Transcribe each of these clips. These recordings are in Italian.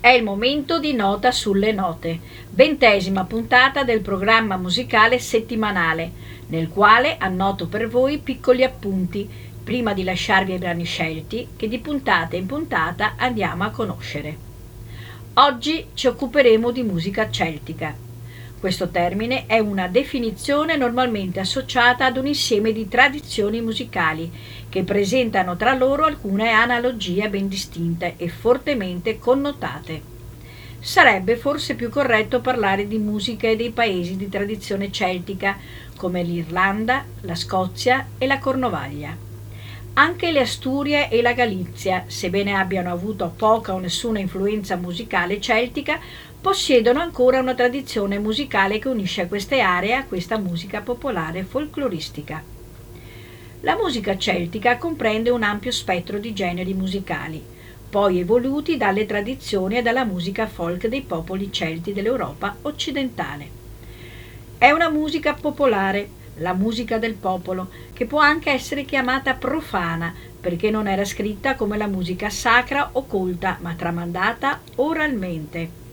È il momento di Nota sulle Note, ventesima puntata del programma musicale settimanale, nel quale annoto per voi piccoli appunti, prima di lasciarvi ai brani scelti, che di puntata in puntata andiamo a conoscere. Oggi ci occuperemo di musica celtica. Questo termine è una definizione normalmente associata ad un insieme di tradizioni musicali che presentano tra loro alcune analogie ben distinte e fortemente connotate. Sarebbe forse più corretto parlare di musiche dei paesi di tradizione celtica come l'Irlanda, la Scozia e la Cornovaglia. Anche le Asturie e la Galizia, sebbene abbiano avuto poca o nessuna influenza musicale celtica, possiedono ancora una tradizione musicale che unisce queste aree a questa musica popolare folcloristica. La musica celtica comprende un ampio spettro di generi musicali, poi evoluti dalle tradizioni e dalla musica folk dei popoli celti dell'Europa occidentale. È una musica popolare, la musica del popolo, che può anche essere chiamata profana perché non era scritta come la musica sacra o colta, ma tramandata oralmente.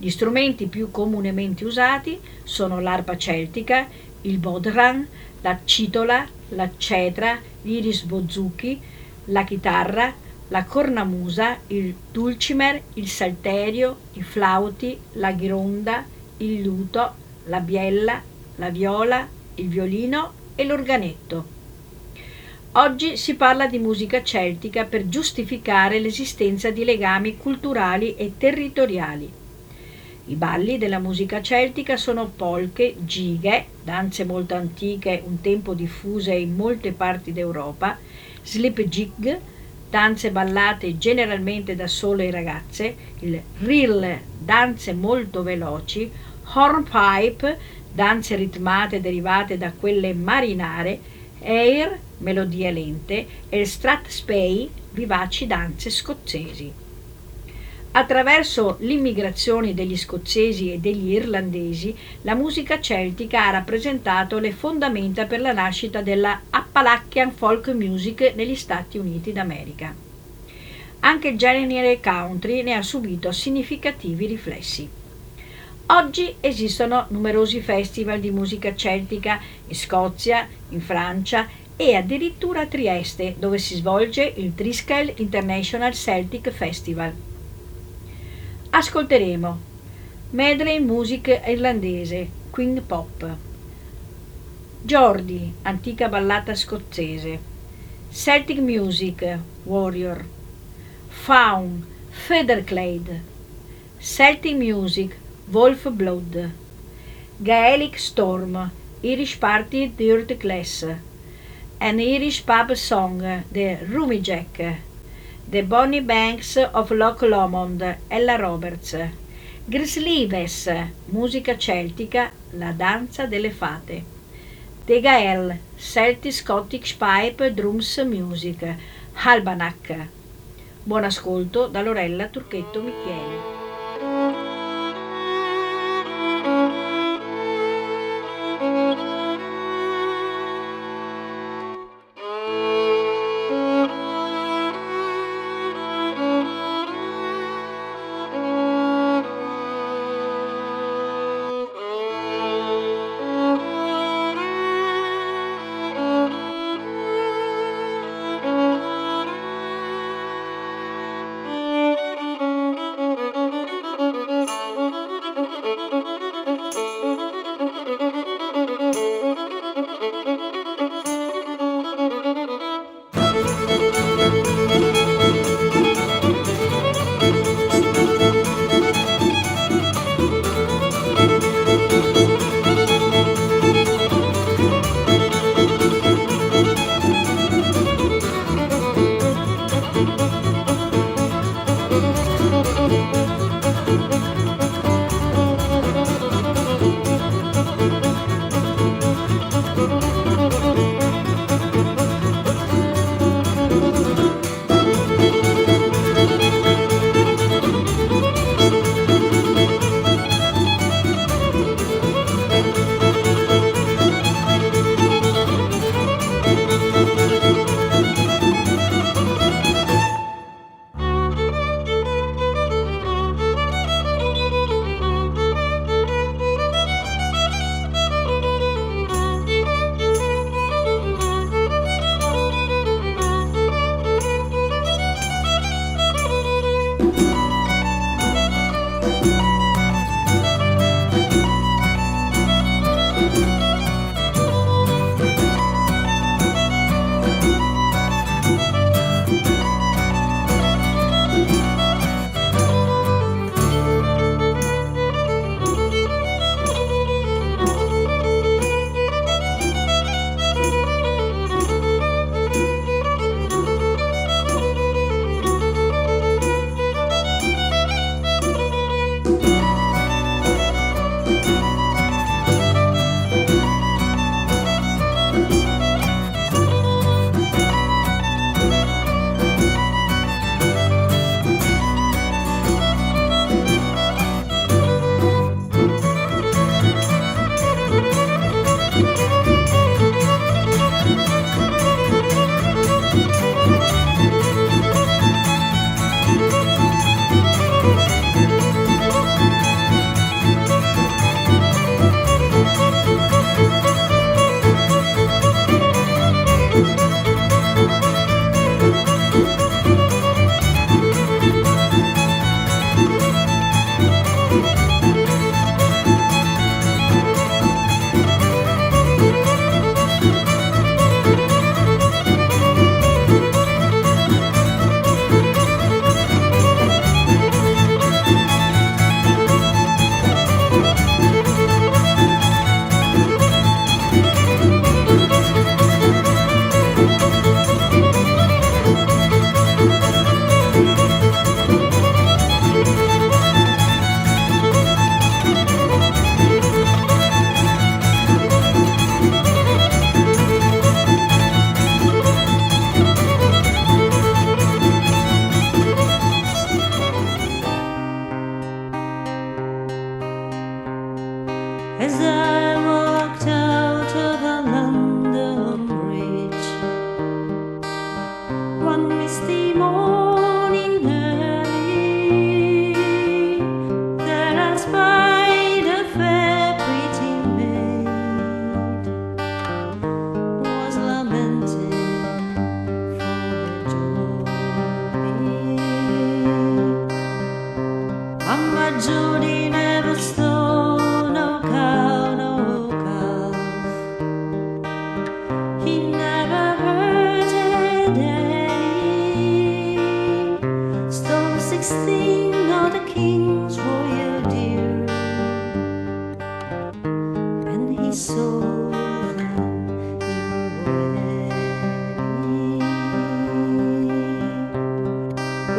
Gli strumenti più comunemente usati sono l'arpa celtica, il bodhran, la citola, la cetra, l'iris bozuki, la chitarra, la cornamusa, il dulcimer, il salterio, i flauti, la ghironda, il luto, la biella, la viola, il violino e l'organetto. Oggi si parla di musica celtica per giustificare l'esistenza di legami culturali e territoriali. I balli della musica celtica sono polche, gighe, danze molto antiche, un tempo diffuse in molte parti d'Europa, slip jig, danze ballate generalmente da sole ragazze, il reel, danze molto veloci, hornpipe, danze ritmate derivate da quelle marinare, air, melodie lente, e stratspey, vivaci danze scozzesi. Attraverso l'immigrazione degli scozzesi e degli irlandesi, la musica celtica ha rappresentato le fondamenta per la nascita della Appalachian folk music negli Stati Uniti d'America. Anche il genere country ne ha subito significativi riflessi. Oggi esistono numerosi festival di musica celtica in Scozia, in Francia e addirittura a Trieste, dove si svolge il Triskel International Celtic Festival. Ascolteremo. Medley Music irlandese, Queen Pop, Jordi, antica ballata scozzese, Celtic Music, Warrior, Faun, Featherclade, Celtic Music, Wolf Blood, Gaelic Storm, Irish Party Dirt Glass, An Irish Pub Song, The Rumijek, The Bonnie Banks of Loch Lomond, Ella Roberts. Grislives, musica celtica, la danza delle fate. De Gael, Celtic Scottish Pipe Drums Music, Albanach. Buon ascolto da Lorella Turchetto Michele.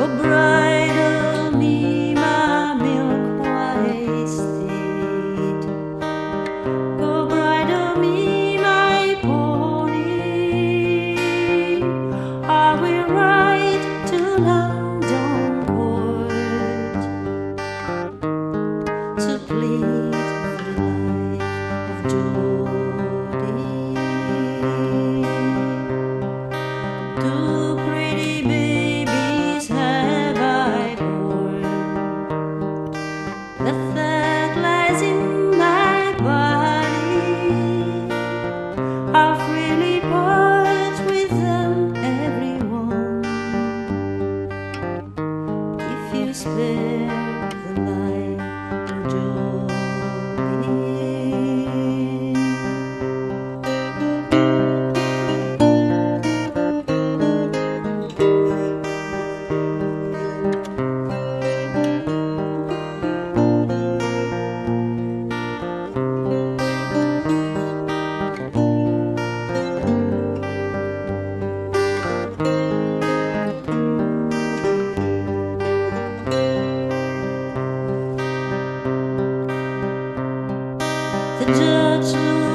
a bride. the judge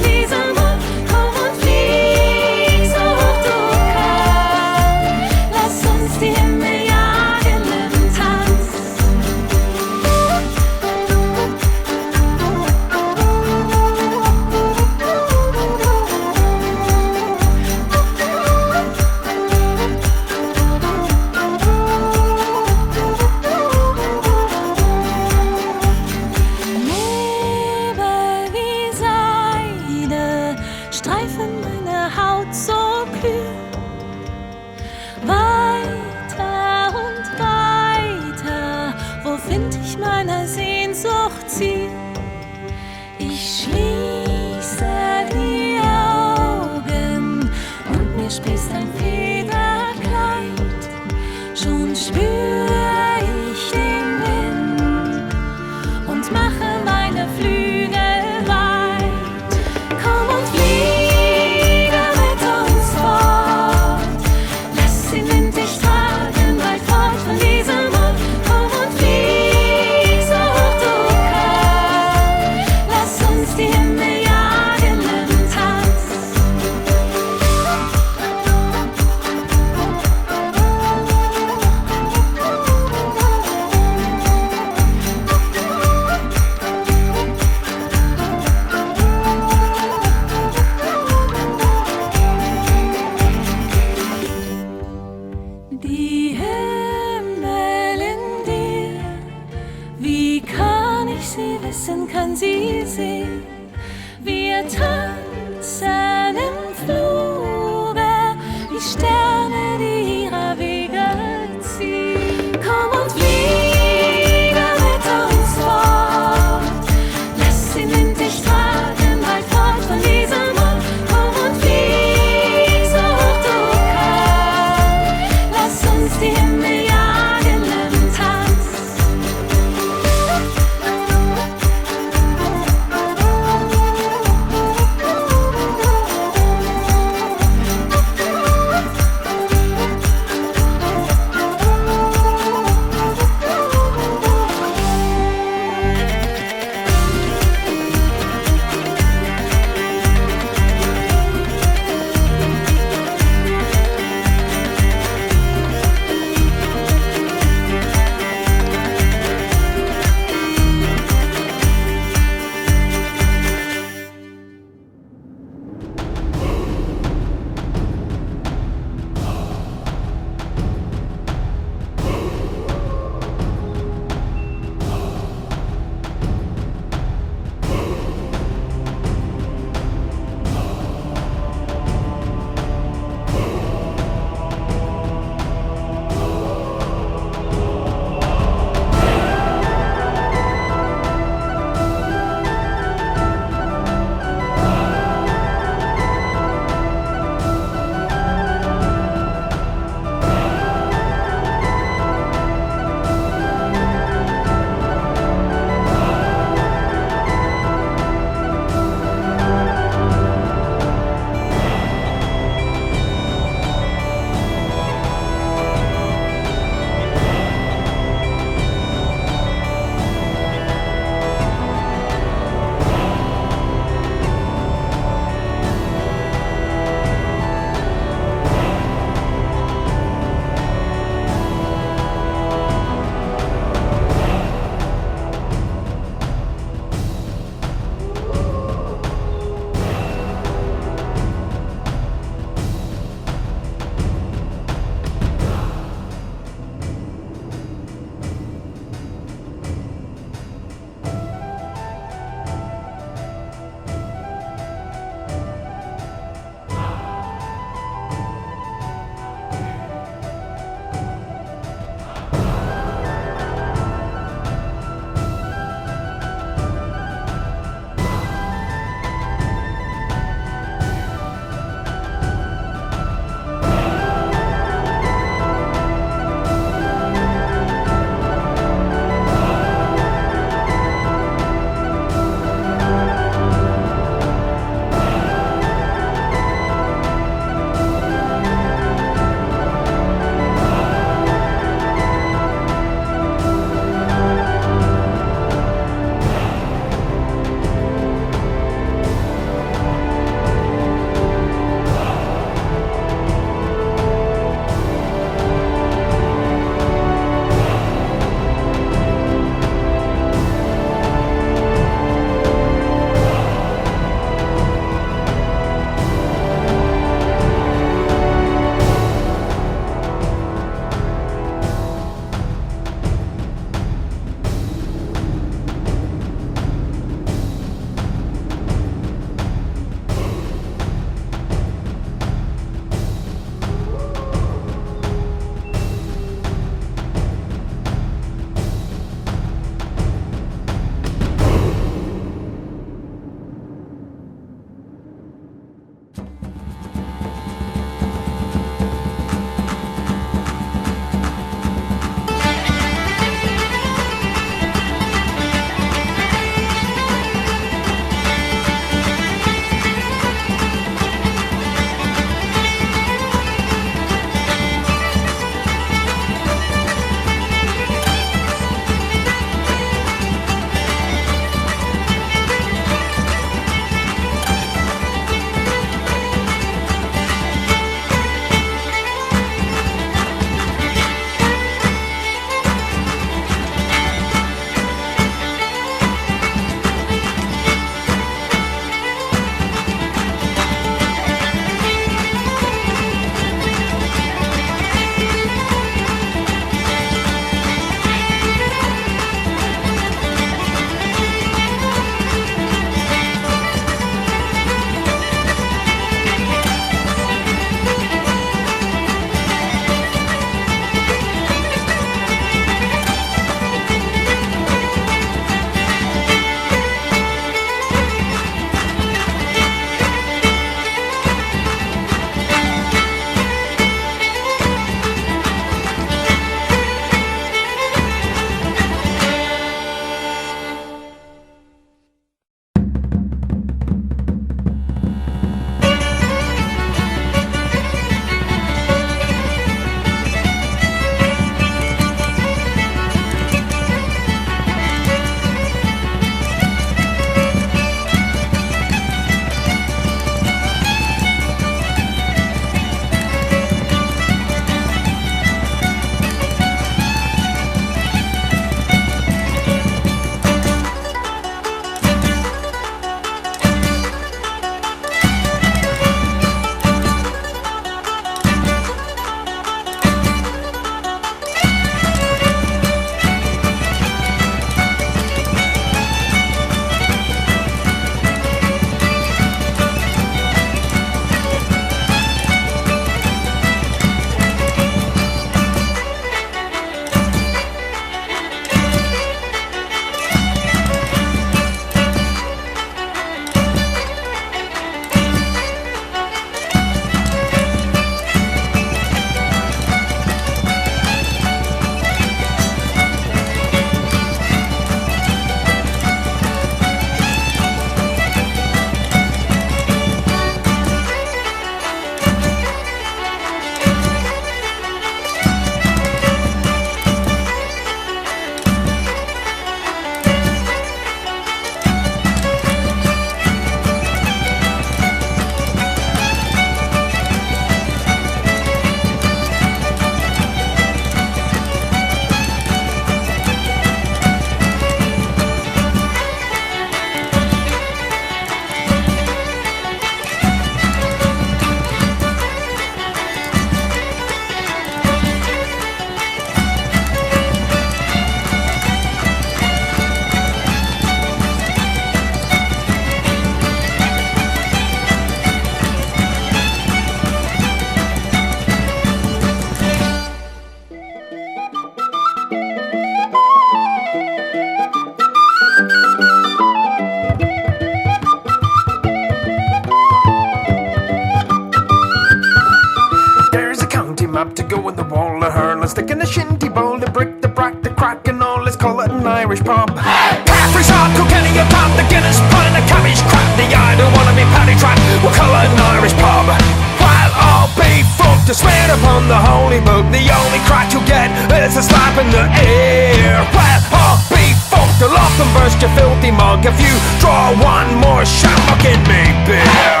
to swear upon the holy book, the only crack you get is a slap in the air. While all be fucked, I'll often burst your filthy mug if you draw one more shamrock in me beer.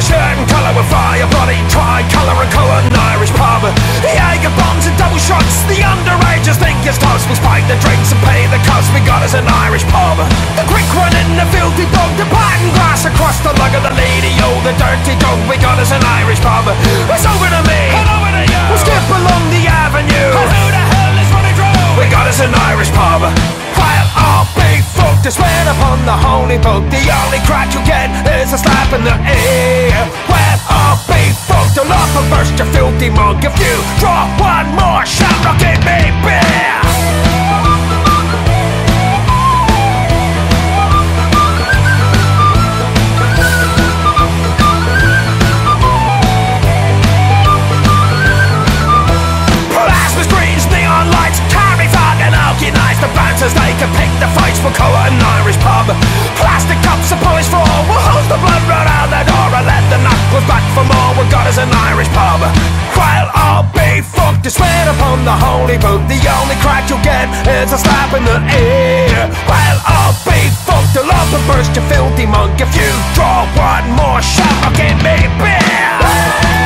A shirt and colour with fire bloody tri-colour and colour an Irish pub. The Jager bombs and double shots, the underagers think it's toast. We'll spike the drinks and pay the cost. We got us an Irish pub. The quick one in the filthy dog, the pattern glass across the lug of the lady, oh the dirty dog. We got us an Irish pub. It's over to me, and over to you. We'll skip along the avenue. And who the hell is running through? We got us an Irish pub. While all to swear upon the holy book, the only crack you get is a slap in the ear. All big folk to love and burst your filthy mug if you draw one more shamrock in me beer. Polished for all. We'll hose the blood right out the door and let the knuckles back for more. We got us an Irish pub. While I'll be fucked to swear upon the holy book, the only crack you'll get is a slap in the ear. While I'll be fucked love and burst your filthy mug if you draw one more shamrock in me beer.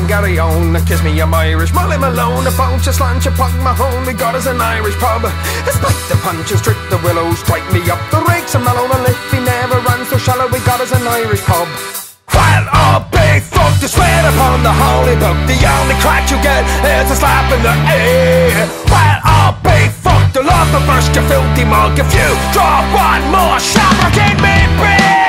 The Gary on, kiss me, I'm Irish. Molly Malone, a bunch of slant, you punk my home. We got us an Irish pub. Spike the punches, trick the willows, strike me up the rakes. And Malone, and if he never runs so shallow, we got us an Irish pub. While all big folk to swear upon the holy book, the only crack you get is a slap in the ear. While all big folk to love and burst your filthy mug if you draw one more shamrock in me beer.